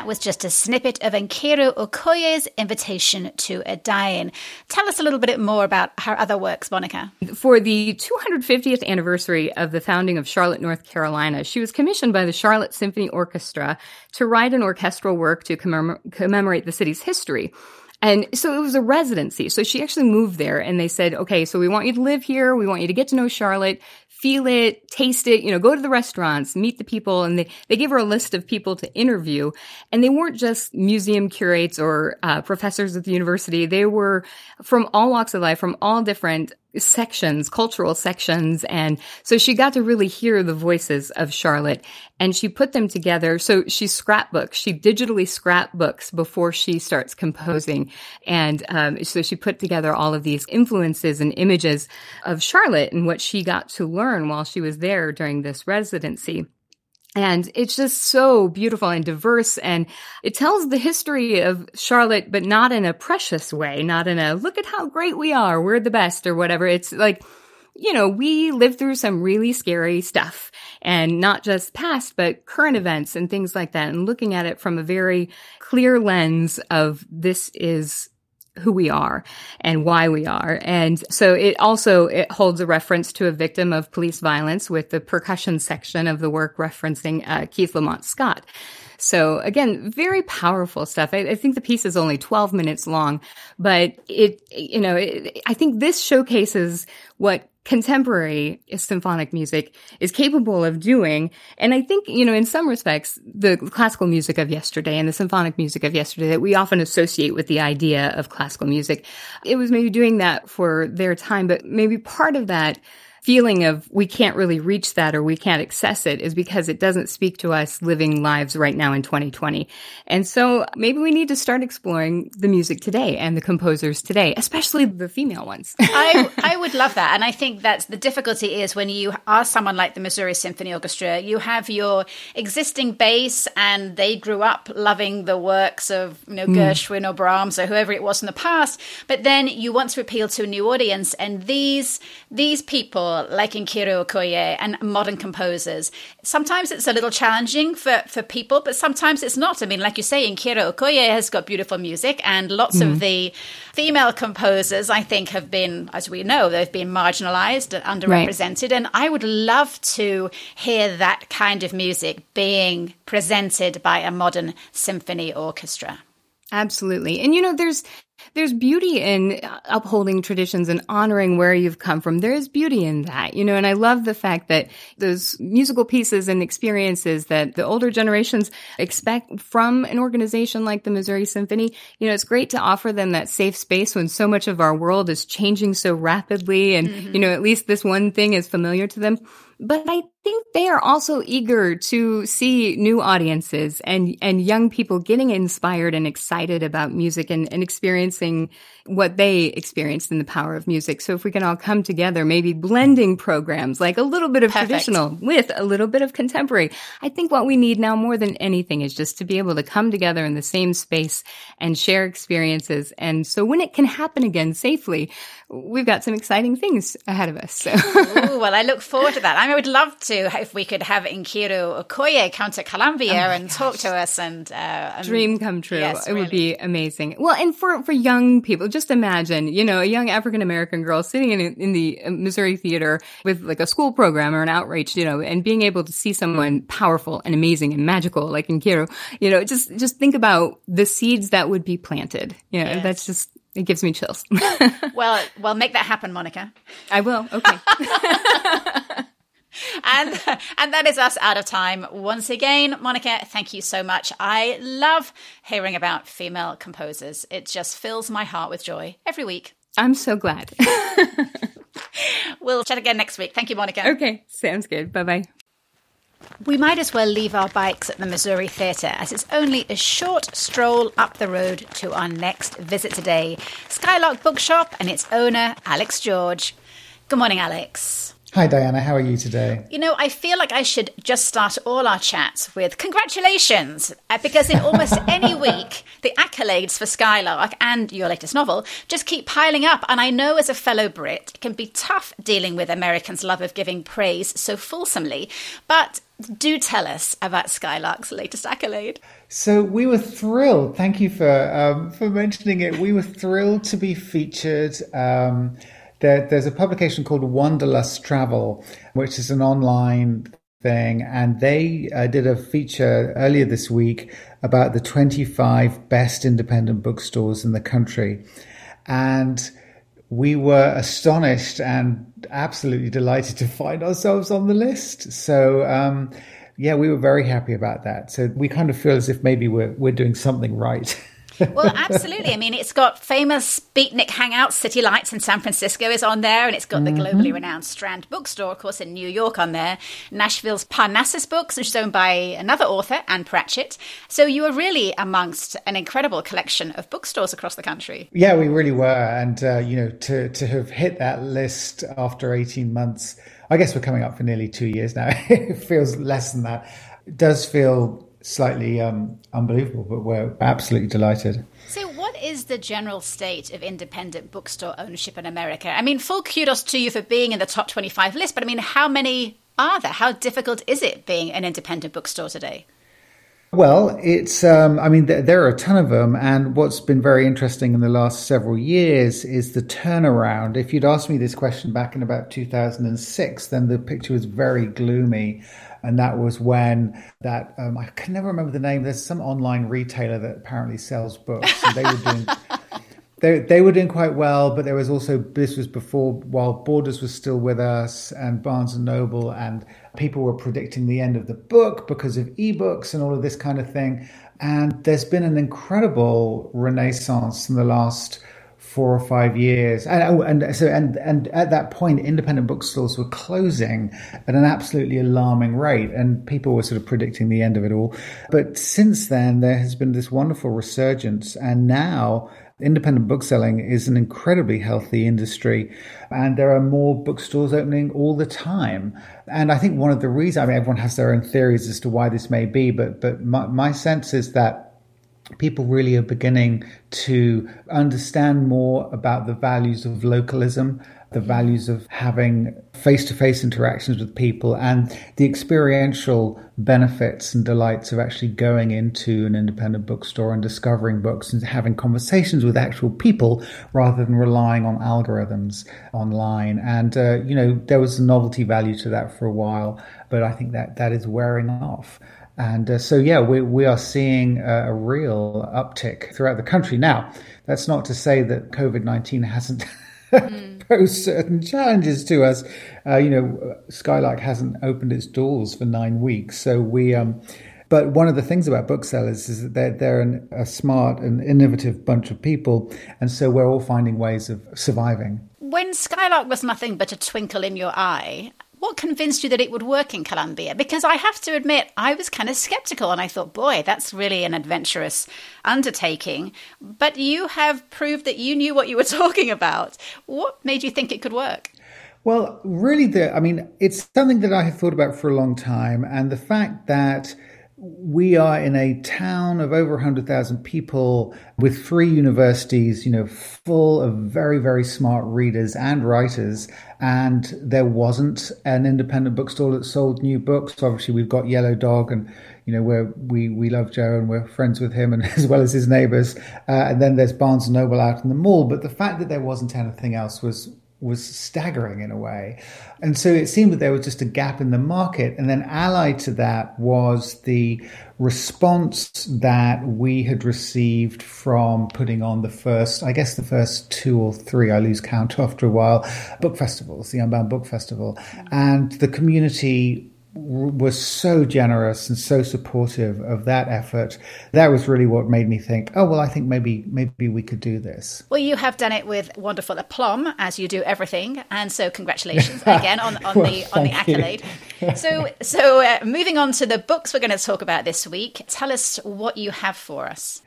That was just a snippet of Nkeiru Okoye's invitation to a die-in. Tell us a little bit more about her other works, Monica. For the 250th anniversary of the founding of Charlotte, North Carolina, she was commissioned by the Charlotte Symphony Orchestra to write an orchestral work to commem- commemorate the city's history. And so it was a residency. So she actually moved there and they said, okay, so we want you to live here. We want you to get to know Charlotte feel it, taste it, you know, go to the restaurants, meet the people. And they, they gave her a list of people to interview. And they weren't just museum curates or uh, professors at the university. They were from all walks of life, from all different sections, cultural sections. And so she got to really hear the voices of Charlotte and she put them together. So she scrapbooks, she digitally scrapbooks before she starts composing. And um, so she put together all of these influences and images of Charlotte and what she got to learn while she was there during this residency. And it's just so beautiful and diverse. And it tells the history of Charlotte, but not in a precious way, not in a look at how great we are. We're the best or whatever. It's like, you know, we lived through some really scary stuff and not just past, but current events and things like that. And looking at it from a very clear lens of this is who we are and why we are. And so it also, it holds a reference to a victim of police violence with the percussion section of the work referencing uh, Keith Lamont Scott. So again, very powerful stuff. I, I, think the piece is only 12 minutes long, but it, you know, it, I think this showcases what contemporary symphonic music is capable of doing. And I think, you know, in some respects, the classical music of yesterday and the symphonic music of yesterday that we often associate with the idea of classical music, it was maybe doing that for their time, but maybe part of that feeling of we can't really reach that or we can't access it is because it doesn't speak to us living lives right now in 2020. And so maybe we need to start exploring the music today and the composers today, especially the female ones. I, I would love that. And I think that the difficulty is when you are someone like the Missouri Symphony Orchestra, you have your existing base and they grew up loving the works of you know, mm. Gershwin or Brahms or whoever it was in the past. But then you want to appeal to a new audience. And these, these people, like Nkeiru Okoye and modern composers, sometimes it's a little challenging for, for people, but sometimes it's not. I mean, like you say, Nkeiru Okoye has got beautiful music, and lots mm. of the female composers, I think, have been, as we know, they've been marginalized, and underrepresented. Right. And I would love to hear that kind of music being presented by a modern symphony orchestra. Absolutely. And you know, there's there's beauty in upholding traditions and honoring where you've come from. There is beauty in that, you know, and I love the fact that those musical pieces and experiences that the older generations expect from an organization like the Missouri Symphony, you know, it's great to offer them that safe space when so much of our world is changing so rapidly and, mm-hmm. you know, at least this one thing is familiar to them. But I think they are also eager to see new audiences and, and young people getting inspired and excited about music and, and experiencing what they experienced in the power of music. So if we can all come together, maybe blending programs, like a little bit of Perfect. traditional with a little bit of contemporary. I think what we need now more than anything is just to be able to come together in the same space and share experiences. And so when it can happen again safely, we've got some exciting things ahead of us. So. Ooh, well, I look forward to that. I, mean, I would love to if we could have Nkeiru Okoye come to Columbia oh and gosh. talk to us and, uh, and, dream come true. Yes, it really. would be amazing. Well, and for for young people, just imagine, you know, a young African American girl sitting in, in the uh, Missouri theater with like a school program or an outreach, you know, and being able to see someone powerful and amazing and magical like Nkeiru, you know, just, just think about the seeds that would be planted. You know, yes. that's just, it gives me chills. well, well, make that happen, Monica. I will. Okay. and and that is us out of time. Once again monica thank you so much. I love hearing about female composers. It just fills my heart with joy every week. I'm so glad. We'll chat again next week. Thank you monica. Okay sounds good. Bye-bye. We might as well leave our bikes at the Missouri Theatre as it's only a short stroll up the road to our next visit today. Skylark Bookshop and its owner, Alex George. Good morning, Alex. Hi, Diana. How are you today? You know, I feel like I should just start all our chats with congratulations, uh, because in almost any week, the accolades for Skylark and your latest novel just keep piling up. And I know as a fellow Brit, it can be tough dealing with Americans' love of giving praise so fulsomely. But do tell us about Skylark's latest accolade. So we were thrilled. Thank you for um, for mentioning it. We were thrilled to be featured. Um, there, there's a publication called Wanderlust Travel, which is an online thing, and they uh, did a feature earlier this week about the 25 best independent bookstores in the country. And we were astonished and absolutely delighted to find ourselves on the list. So, um, yeah, we were very happy about that. So we kind of feel as if maybe we're, we're doing something right. well, absolutely. I mean, it's got famous Beatnik Hangouts, City Lights in San Francisco is on there, and it's got mm-hmm. the globally renowned Strand Bookstore, of course, in New York on there. Nashville's Parnassus Books, which is owned by another author, Ann Patchett. So you were really amongst an incredible collection of bookstores across the country. Yeah, we really were. And, uh, you know, to, to have hit that list after 18 months, I guess we're coming up for nearly two years now. it feels less than that. It does feel slightly um, unbelievable, but we're absolutely delighted. So, what is the general state of independent bookstore ownership in America? I mean, full kudos to you for being in the top 25 list, but I mean, how many are there? How difficult is it being an independent bookstore today? Well, it's, um, I mean, there, there, are a ton of them. And what's been very interesting in the last several years is the turnaround. If you'd asked me this question back in about 2006, then the picture was very gloomy and that was when that um, I can never remember the name. There's some online retailer that apparently sells books. They were doing. They, they were doing quite well, but there was also this was before while Borders was still with us and Barnes and Noble, and people were predicting the end of the book because of ebooks and all of this kind of thing. And there's been an incredible renaissance in the last four or five years. And, oh, and so, and, and at that point, independent bookstores were closing at an absolutely alarming rate. And people were sort of predicting the end of it all. But since then, there has been this wonderful resurgence. And now, independent bookselling is an incredibly healthy industry and there are more bookstores opening all the time and i think one of the reasons i mean everyone has their own theories as to why this may be but but my, my sense is that people really are beginning to understand more about the values of localism, the values of having face to face interactions with people, and the experiential benefits and delights of actually going into an independent bookstore and discovering books and having conversations with actual people rather than relying on algorithms online. And, uh, you know, there was a novelty value to that for a while, but I think that that is wearing off. And uh, so, yeah, we, we are seeing a, a, real uptick throughout the country. Now, that's not to say that COVID 19 hasn't mm. posed certain challenges to us. Uh, you know, Skylark hasn't opened its doors for nine weeks. So we. Um, but one of the things about booksellers is that they're, they're an, a smart and innovative bunch of people. And so we're all finding ways of surviving. When Skylark was nothing but a twinkle in your eye, what convinced you that it would work in Columbia? Because I have to admit, I was kind of skeptical and I thought, boy, that's really an adventurous undertaking. But you have proved that you knew what you were talking about. What made you think it could work? Well, really, the, I mean, it's something that I have thought about for a long time. And the fact that we are in a town of over 100,000 people with three universities, you know, full of very, very smart readers and writers. And there wasn't an independent bookstore that sold new books. Obviously, we've got Yellow Dog and, you know, where we, we love Joe and we're friends with him and as well as his neighbors. Uh, and then there's Barnes and Noble out in the mall. But the fact that there wasn't anything else was, was staggering in a way. And so it seemed that there was just a gap in the market. And then allied to that was the response that we had received from putting on the first, I guess the first two or three, I lose count after a while, book festivals, the Unbound Book Festival. And the community was so generous and so supportive of that effort. That was really what made me think, oh well, I think maybe maybe we could do this. Well, you have done it with wonderful aplomb, as you do everything, and so congratulations again on, on well, the on the accolade. so so uh, moving on to the books we're going to talk about this week. Tell us what you have for us.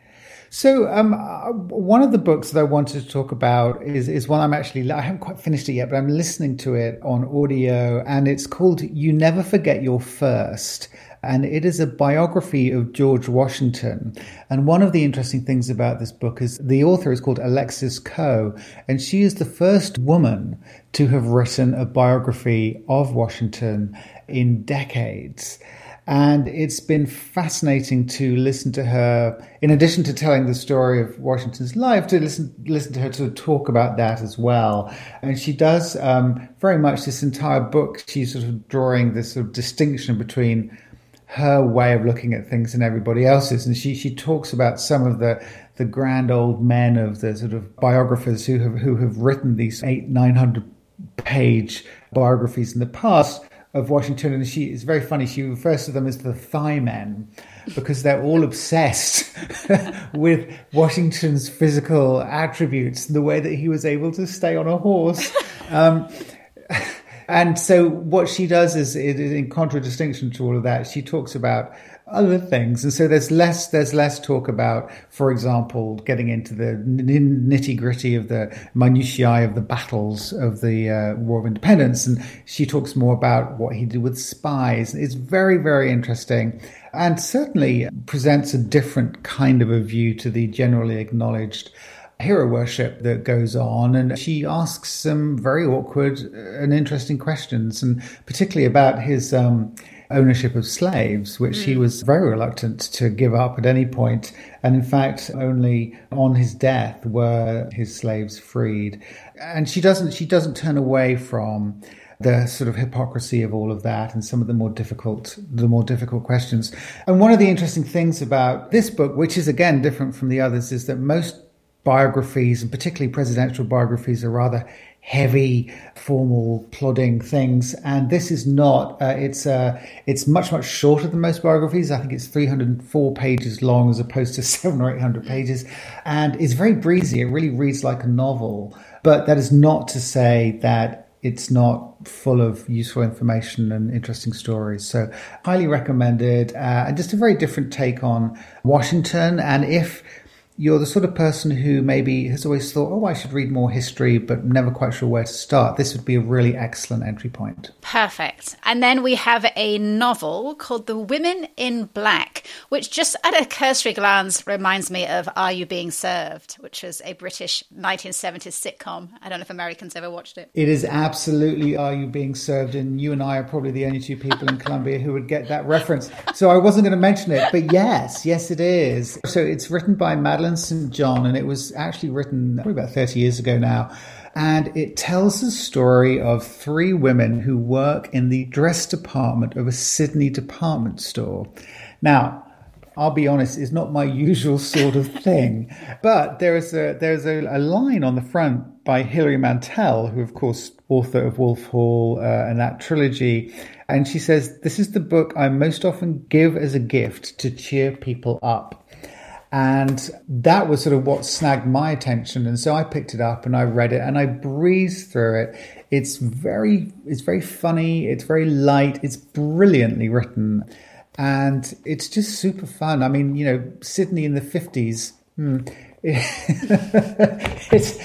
So, um, uh, one of the books that I wanted to talk about is is one I'm actually I haven't quite finished it yet, but I'm listening to it on audio, and it's called "You Never Forget Your First. And it is a biography of George Washington. And one of the interesting things about this book is the author is called Alexis Coe, and she is the first woman to have written a biography of Washington in decades. And it's been fascinating to listen to her, in addition to telling the story of Washington's life, to listen, listen to her to talk about that as well. And she does um, very much this entire book, she's sort of drawing this sort of distinction between her way of looking at things and everybody else's. And she, she talks about some of the, the grand old men of the sort of biographers who have, who have written these eight, 900 page biographies in the past of Washington, and she is very funny. She refers to them as the thigh men because they're all obsessed with Washington's physical attributes, the way that he was able to stay on a horse. Um, and so, what she does is, in contradistinction to all of that, she talks about other things. And so there's less there's less talk about, for example, getting into the nitty gritty of the minutiae of the battles of the uh, War of Independence, and she talks more about what he did with spies. It's very very interesting, and certainly presents a different kind of a view to the generally acknowledged hero worship that goes on. And she asks some very awkward and interesting questions, and particularly about his um, ownership of slaves, which mm. he was very reluctant to give up at any point. And in fact, only on his death were his slaves freed. And she doesn't she doesn't turn away from the sort of hypocrisy of all of that and some of the more difficult the more difficult questions. And one of the interesting things about this book, which is again different from the others, is that most biographies and particularly presidential biographies are rather heavy, formal, plodding things. And this is not. Uh, it's uh, it's much much shorter than most biographies. I think it's 304 pages long as opposed to seven or eight hundred pages, and it's very breezy. It really reads like a novel. But that is not to say that it's not full of useful information and interesting stories. So, highly recommended, uh, and just a very different take on Washington. And if you're the sort of person who maybe has always thought, oh, I should read more history, but never quite sure where to start, this would be a really excellent entry point. Perfect. And then we have a novel called The Women in Black, which just at a cursory glance reminds me of Are You Being Served, which was a British 1970s sitcom. I don't know if Americans ever watched it. It is absolutely Are You Being Served? And you and I are probably the only two people in Columbia who would get that reference. So I wasn't going to mention it, but yes, yes, it is. So it's written by Madeleine. Madeleine St. John, and it was actually written probably about 30 years ago now. And it tells the story of three women who work in the dress department of a Sydney department store. Now, I'll be honest, it's not my usual sort of thing. But there is a there's a, a, line on the front by Hilary Mantel, who of course author of Wolf Hall uh, and that trilogy, and she says this is the book I most often give as a gift to cheer people up. And that was sort of what snagged my attention. And so I picked it up and I read it and I breezed through it. It's very, it's very funny. It's very light. It's brilliantly written. And it's just super fun. I mean, you know, Sydney in the 50s, hmm, it's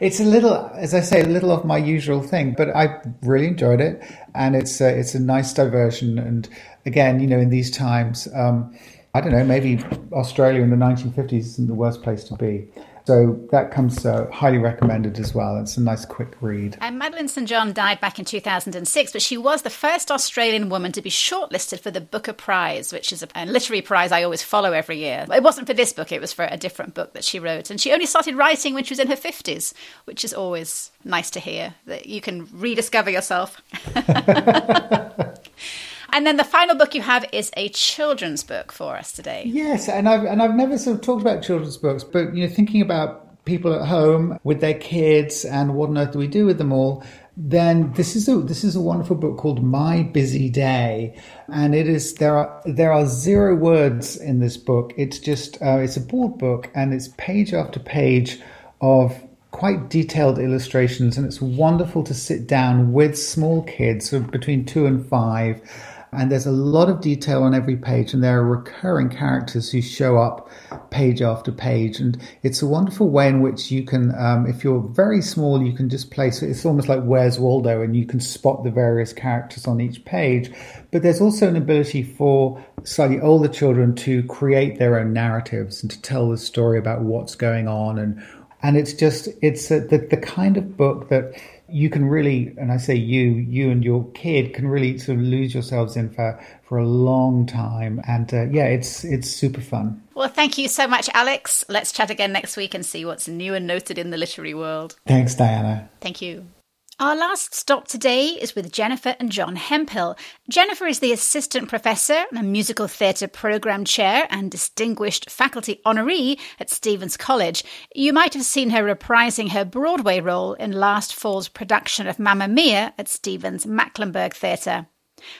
it's a little, as I say, a little of my usual thing, but I really enjoyed it, and it's a, it's a nice diversion. And again, you know, in these times, um, I don't know, maybe Australia in the 1950s isn't the worst place to be. So that comes uh, highly recommended as well. It's a nice quick read. And Madeleine St. John died back in 2006, but she was the first Australian woman to be shortlisted for the Booker Prize, which is a, literary prize I always follow every year. It wasn't for this book, it was for a different book that she wrote. And she only started writing when she was in her 50s, which is always nice to hear that you can rediscover yourself. And then the final book you have is a children's book for us today. Yes, and I've and I've never sort of talked about children's books, but you know, thinking about people at home with their kids and what on earth do we do with them all? Then this is a this is a wonderful book called My Busy Day, and it is there are there are zero words in this book. It's just uh, it's a board book, and it's page after page of quite detailed illustrations, and it's wonderful to sit down with small kids, so between two and five and there's a lot of detail on every page, and there are recurring characters who show up page after page. And it's a wonderful way in which you can, um, if you're very small, you can just place it. It's almost like Where's Waldo, and you can spot the various characters on each page. But there's also an ability for slightly older children to create their own narratives and to tell the story about what's going on and and it's just it's a, the the kind of book that you can really, and I say you, you and your kid can really sort of lose yourselves in for, for a long time. And uh, yeah, it's it's super fun. Well, thank you so much, Alex. Let's chat again next week and see what's new and noted in the literary world. Thanks, Diana. Thank you. Our last stop today is with Jennifer and John Hemphill. Jennifer is the assistant professor and musical theatre programme chair and distinguished faculty honoree at Stephens College. You might have seen her reprising her Broadway role in last fall's production of Mamma Mia at Stephens Macklanburg Theatre.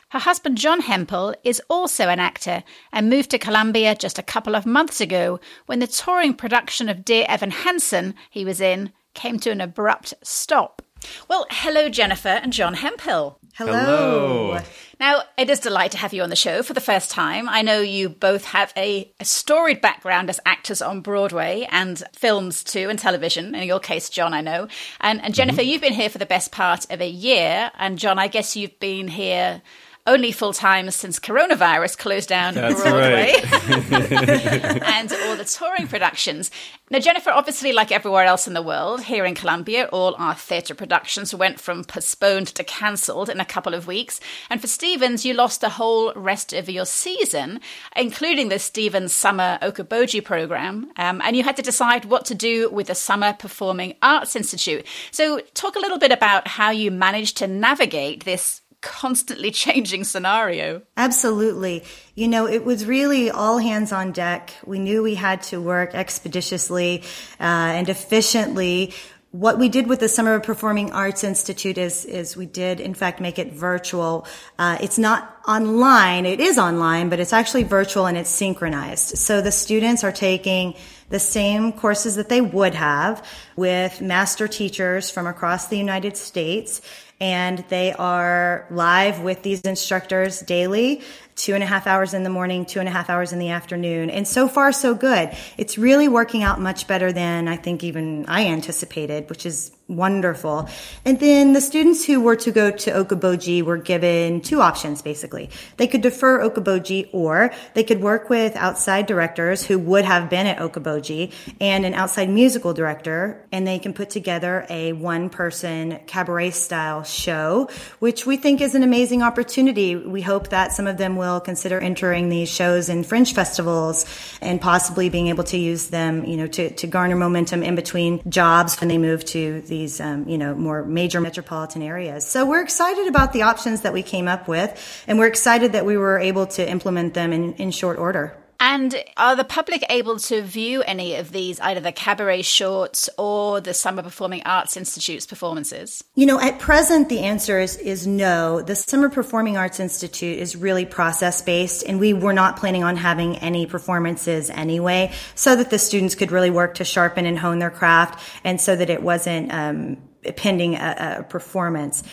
Her husband John Hemphill is also an actor and moved to Columbia just a couple of months ago when the touring production of Dear Evan Hansen he was in came to an abrupt stop. Well, hello, Jennifer and John Hemphill. Hello. Hello. Now, it is a delight to have you on the show for the first time. I know you both have a, a, storied background as actors on Broadway and films too, and television. In your case, John, I know. And, and Jennifer, mm-hmm. you've been here for the best part of a year. And John, I guess you've been here only full time since coronavirus closed down That's Broadway right. and all the touring productions. Now, Jennifer, obviously, like everywhere else in the world, here in Columbia, all our theatre productions went from postponed to cancelled in a couple of weeks. And for Stephens, you lost the whole rest of your season, including the Stephens Summer Okoboji program. Um, and you had to decide what to do with the Summer Performing Arts Institute. So, talk a little bit about how you managed to navigate this constantly changing scenario. Absolutely. You know, it was really all hands on deck. We knew we had to work expeditiously uh, and efficiently what we did with the Summer of Performing Arts Institute is, is we did, in fact, make it virtual. Uh, it's not online. It is online, but it's actually virtual and it's synchronized. So the students are taking the same courses that they would have with master teachers from across the United States. And they are live with these instructors daily two and a half hours in the morning, two and a half hours in the afternoon. And so far, so good. It's really working out much better than I think even I anticipated, which is wonderful. And then the students who were to go to Okoboji were given two options basically. They could defer Okoboji or they could work with outside directors who would have been at Okoboji and an outside musical director and they can put together a one person cabaret style show, which we think is an amazing opportunity. We hope that some of them will consider entering these shows in fringe festivals and possibly being able to use them, you know, to, to garner momentum in between jobs when they move to these, um, you know, more major metropolitan areas. So we're excited about the options that we came up with, and we're excited that we were able to implement them in, in short order. And are the public able to view any of these, either the cabaret shorts or the Summer Performing Arts Institute's performances? You know, at present, the answer is, is no. The Summer Performing Arts Institute is really process based, and we were not planning on having any performances anyway, so that the students could really work to sharpen and hone their craft, and so that it wasn't um, pending a, a performance.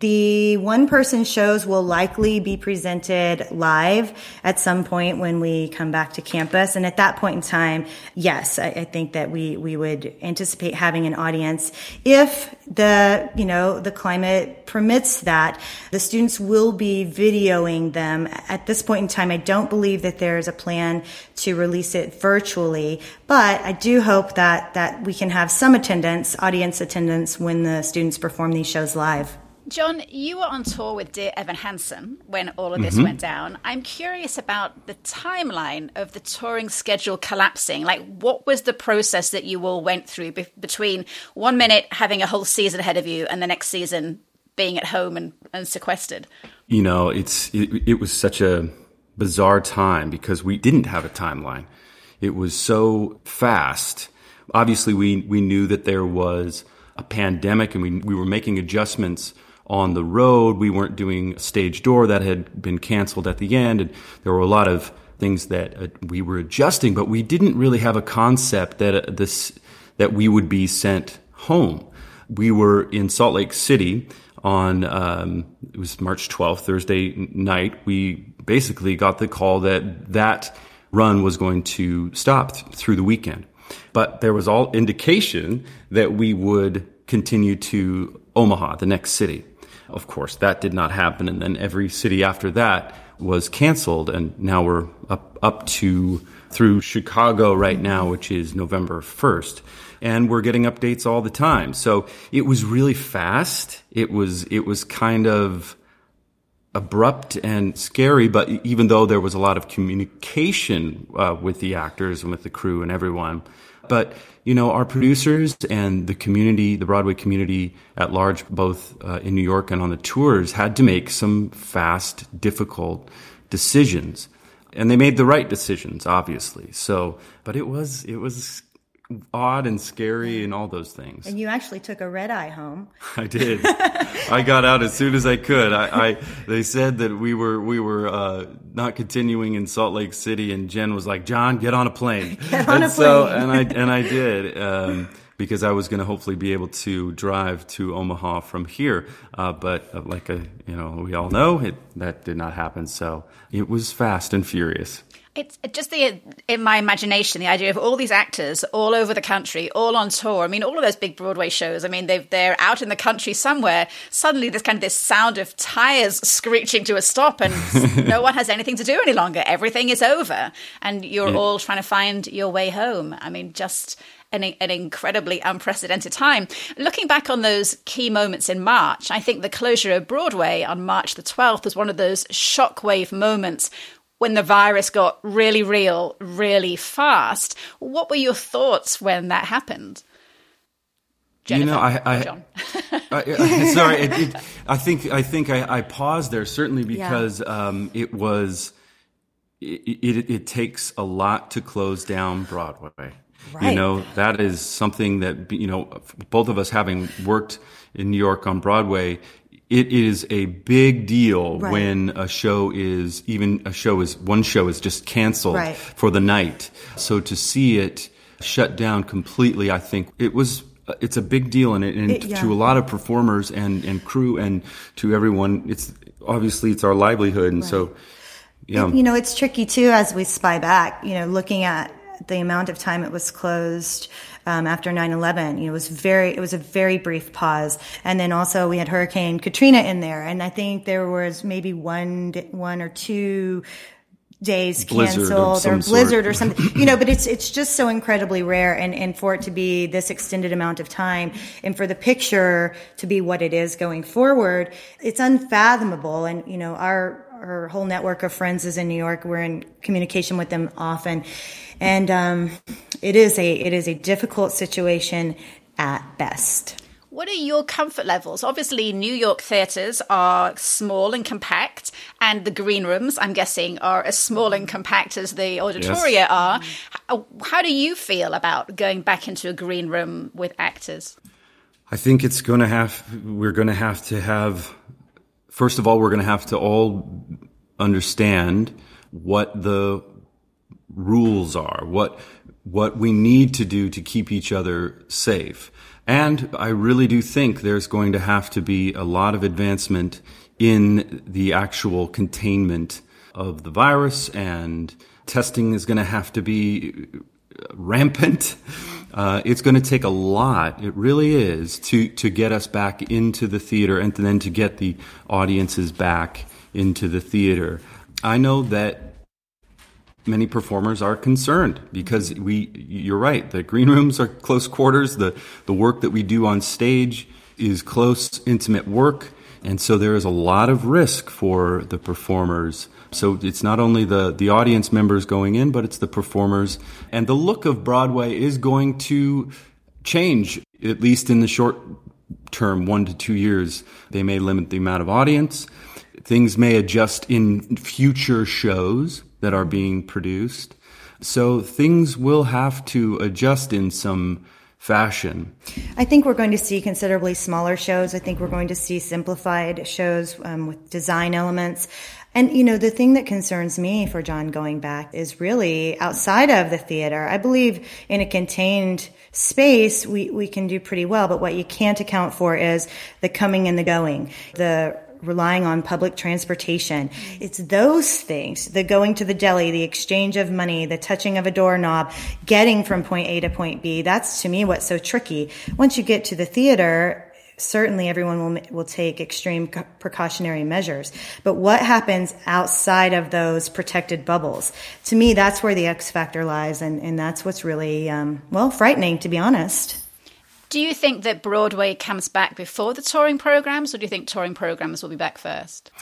The one person shows will likely be presented live at some point when we come back to campus. And at that point in time, yes, I, I, think that we, we would anticipate having an audience. If the, you know, the climate permits that, the students will be videoing them. At this point in time, I don't believe that there's a plan to release it virtually, but I do hope that, that we can have some attendance, audience attendance when the students perform these shows live. John, you were on tour with Dear Evan Hansen when all of this mm-hmm. went down. I'm curious about the timeline of the touring schedule collapsing. Like, what was the process that you all went through be- between one minute having a whole season ahead of you and the next season being at home and, and sequestered? You know, it's it, it was such a bizarre time because we didn't have a timeline. It was so fast. Obviously, we we knew that there was a pandemic and we we were making adjustments on the road. We weren't doing stage door that had been canceled at the end. And there were a lot of things that uh, we were adjusting, but we didn't really have a concept that uh, this, that we would be sent home. We were in Salt Lake City on, um, it was March 12th, Thursday night. We basically got the call that that run was going to stop th- through the weekend. But there was all indication that we would continue to Omaha, the next city. Of course, that did not happen. And then every city after that was canceled. And now we're up, up to through Chicago right now, which is November 1st. And we're getting updates all the time. So it was really fast. It was, it was kind of abrupt and scary, but even though there was a lot of communication uh, with the actors and with the crew and everyone, but you know, our producers and the community, the Broadway community at large, both uh, in New York and on the tours, had to make some fast, difficult decisions. And they made the right decisions, obviously. So, but it was, it was odd and scary and all those things. And you actually took a red eye home. I did. I got out as soon as I could. I, I they said that we were we were uh, not continuing in Salt Lake City, and Jen was like, "John, get on a plane." Get on and a so, plane. and I and I did. Um, because I was going to hopefully be able to drive to Omaha from here, uh, but uh, like a, you know, we all know, it, that did not happen. So it was fast and furious. It's just the in my imagination the idea of all these actors all over the country, all on tour. I mean, all of those big Broadway shows. I mean, they they're out in the country somewhere. Suddenly, there's kind of this sound of tires screeching to a stop, and no one has anything to do any longer. Everything is over, and you're yeah. all trying to find your way home. I mean, just an, an, incredibly unprecedented time. Looking back on those key moments in March, I think the closure of Broadway on March the 12th was one of those shockwave moments when the virus got really real, really fast. What were your thoughts when that happened? Jennifer, you know, I, I, I sorry, it, it, I think I think I, I, paused there certainly because yeah. um, it was it, it, it, takes a lot to close down Broadway. Right. You know, that is something that, you know, both of us having worked in New York on Broadway, it is a big deal right. when a show is even a show is one show is just canceled right. for the night. So to see it shut down completely, I think it was uh, it's a big deal and, and it, yeah. to a lot of performers and, and crew and to everyone it's obviously it's our livelihood and right. so yeah. you know it's tricky too as we spy back you know looking at the amount of time it was closed um, after 9-11 you know it was very it was a very brief pause. And then also we had hurricane katrina in there. And i think there was maybe one one or two days blizzard canceled or blizzard sort. or something. You know but it's it's just so incredibly rare and and for it to be this extended amount of time and for the picture to be what it is going forward it's unfathomable. And you know our our whole network of friends is in New York. We're in communication with them often and um, it is a it is a difficult situation at best. What are your comfort levels? Obviously, New York theatres are small and compact, and the green rooms, I'm guessing, are as small and compact as the auditoria yes. are. How, how do you feel about going back into a green room with actors? I think it's going to have, we're going to have to have, first of all, we're going to have to all understand what the rules are, what what we need to do to keep each other safe. And I really do think there's going to have to be a lot of advancement in the actual containment of the virus and testing is going to have to be rampant. Uh, it's going to take a lot. It really is to, to get us back into the theater and then to get the audiences back into the theater. I know that many performers are concerned because we you're right the green rooms are close quarters the the work that we do on stage is close intimate work and so there is a lot of risk for the performers. So it's not only the the audience members going in but it's the performers. And the look of broadway is going to change at least in the short term 1 to 2 years. They may limit the amount of audience. Things may adjust in future shows that are being produced. So things will have to adjust in some fashion. I think we're going to see considerably smaller shows. I think we're going to see simplified shows um, with design elements. And, you know, the thing that concerns me for John going back is really outside of the theater. I believe in a contained space, we, we can do pretty well. But what you can't account for is the coming and the going, the relying on public transportation. It's those things, the going to the deli, the exchange of money, the touching of a doorknob, getting from point A to point B. That's to me what's so tricky. Once you get to the theater, certainly everyone will will take extreme precautionary measures. But what happens outside of those protected bubbles? To me, that's where the X factor lies, and and that's what's really um, well frightening, to be honest. Do you think that Broadway comes back before the touring programs, or do you think touring programs will be back first?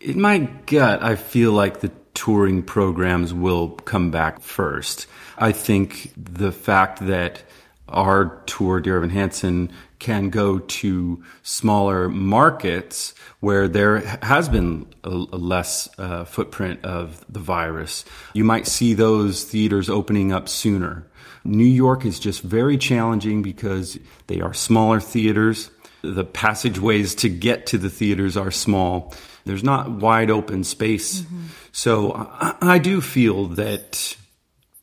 In my gut, I feel like the touring programs will come back first. I think the fact that our tour, Dear Evan Hansen, can go to smaller markets where there has been a, a less uh, footprint of the virus. You might see those theaters opening up sooner. New York is just very challenging because they are smaller theaters. The passageways to get to the theaters are small. There's not wide open space. Mm-hmm. So I, I do feel that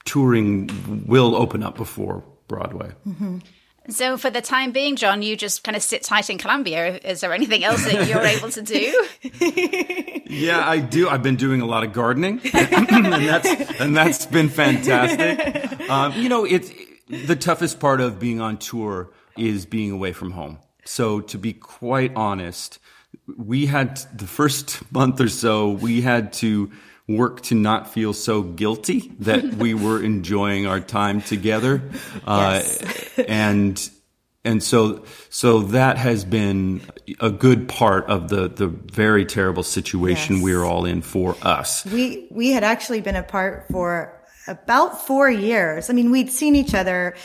touring will open up before Broadway. Mm-hmm. So, for the time being, John, you just kind of sit tight in Columbia. Is there anything else that you're able to do? yeah, I do. I've been doing a lot of gardening, and that's and that's been fantastic. Um, you know, it's the toughest part of being on tour is being away from home. So, to be quite honest, we had the first month or so, we had to work to not feel so guilty that we were enjoying our time together. Uh, and and so so that has been a good part of the the very terrible situation yes. we are all in for us. We we had actually been apart for about 4 years. I mean, we'd seen each other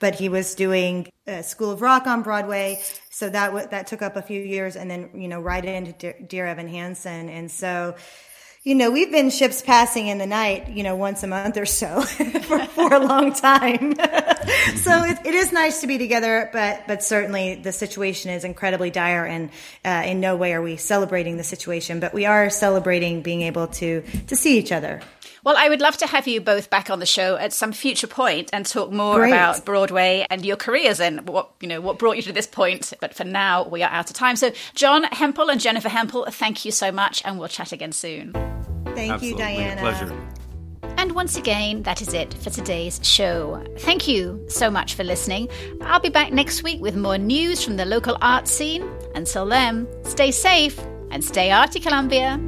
but he was doing School of Rock on Broadway, so that w- that took up a few years, and then you know right into Dear, Dear Evan Hansen, and so you know, we've been ships passing in the night, you know, once a month or so for, for, a long time. so it, it is nice to be together, but, but certainly the situation is incredibly dire and, uh, in no way are we celebrating the situation, but we are celebrating being able to, to see each other. Well, I would love to have you both back on the show at some future point and talk more Great. about Broadway and your careers and what you know what brought you to this point. But for now, we are out of time. So, John Hemphill and Jennifer Hemphill, thank you so much, and we'll chat again soon. Thank Absolutely. you, Diana. pleasure. And once again, that is it for today's show. Thank you so much for listening. I'll be back next week with more news from the local art scene. Until then, stay safe and stay arty, Columbia.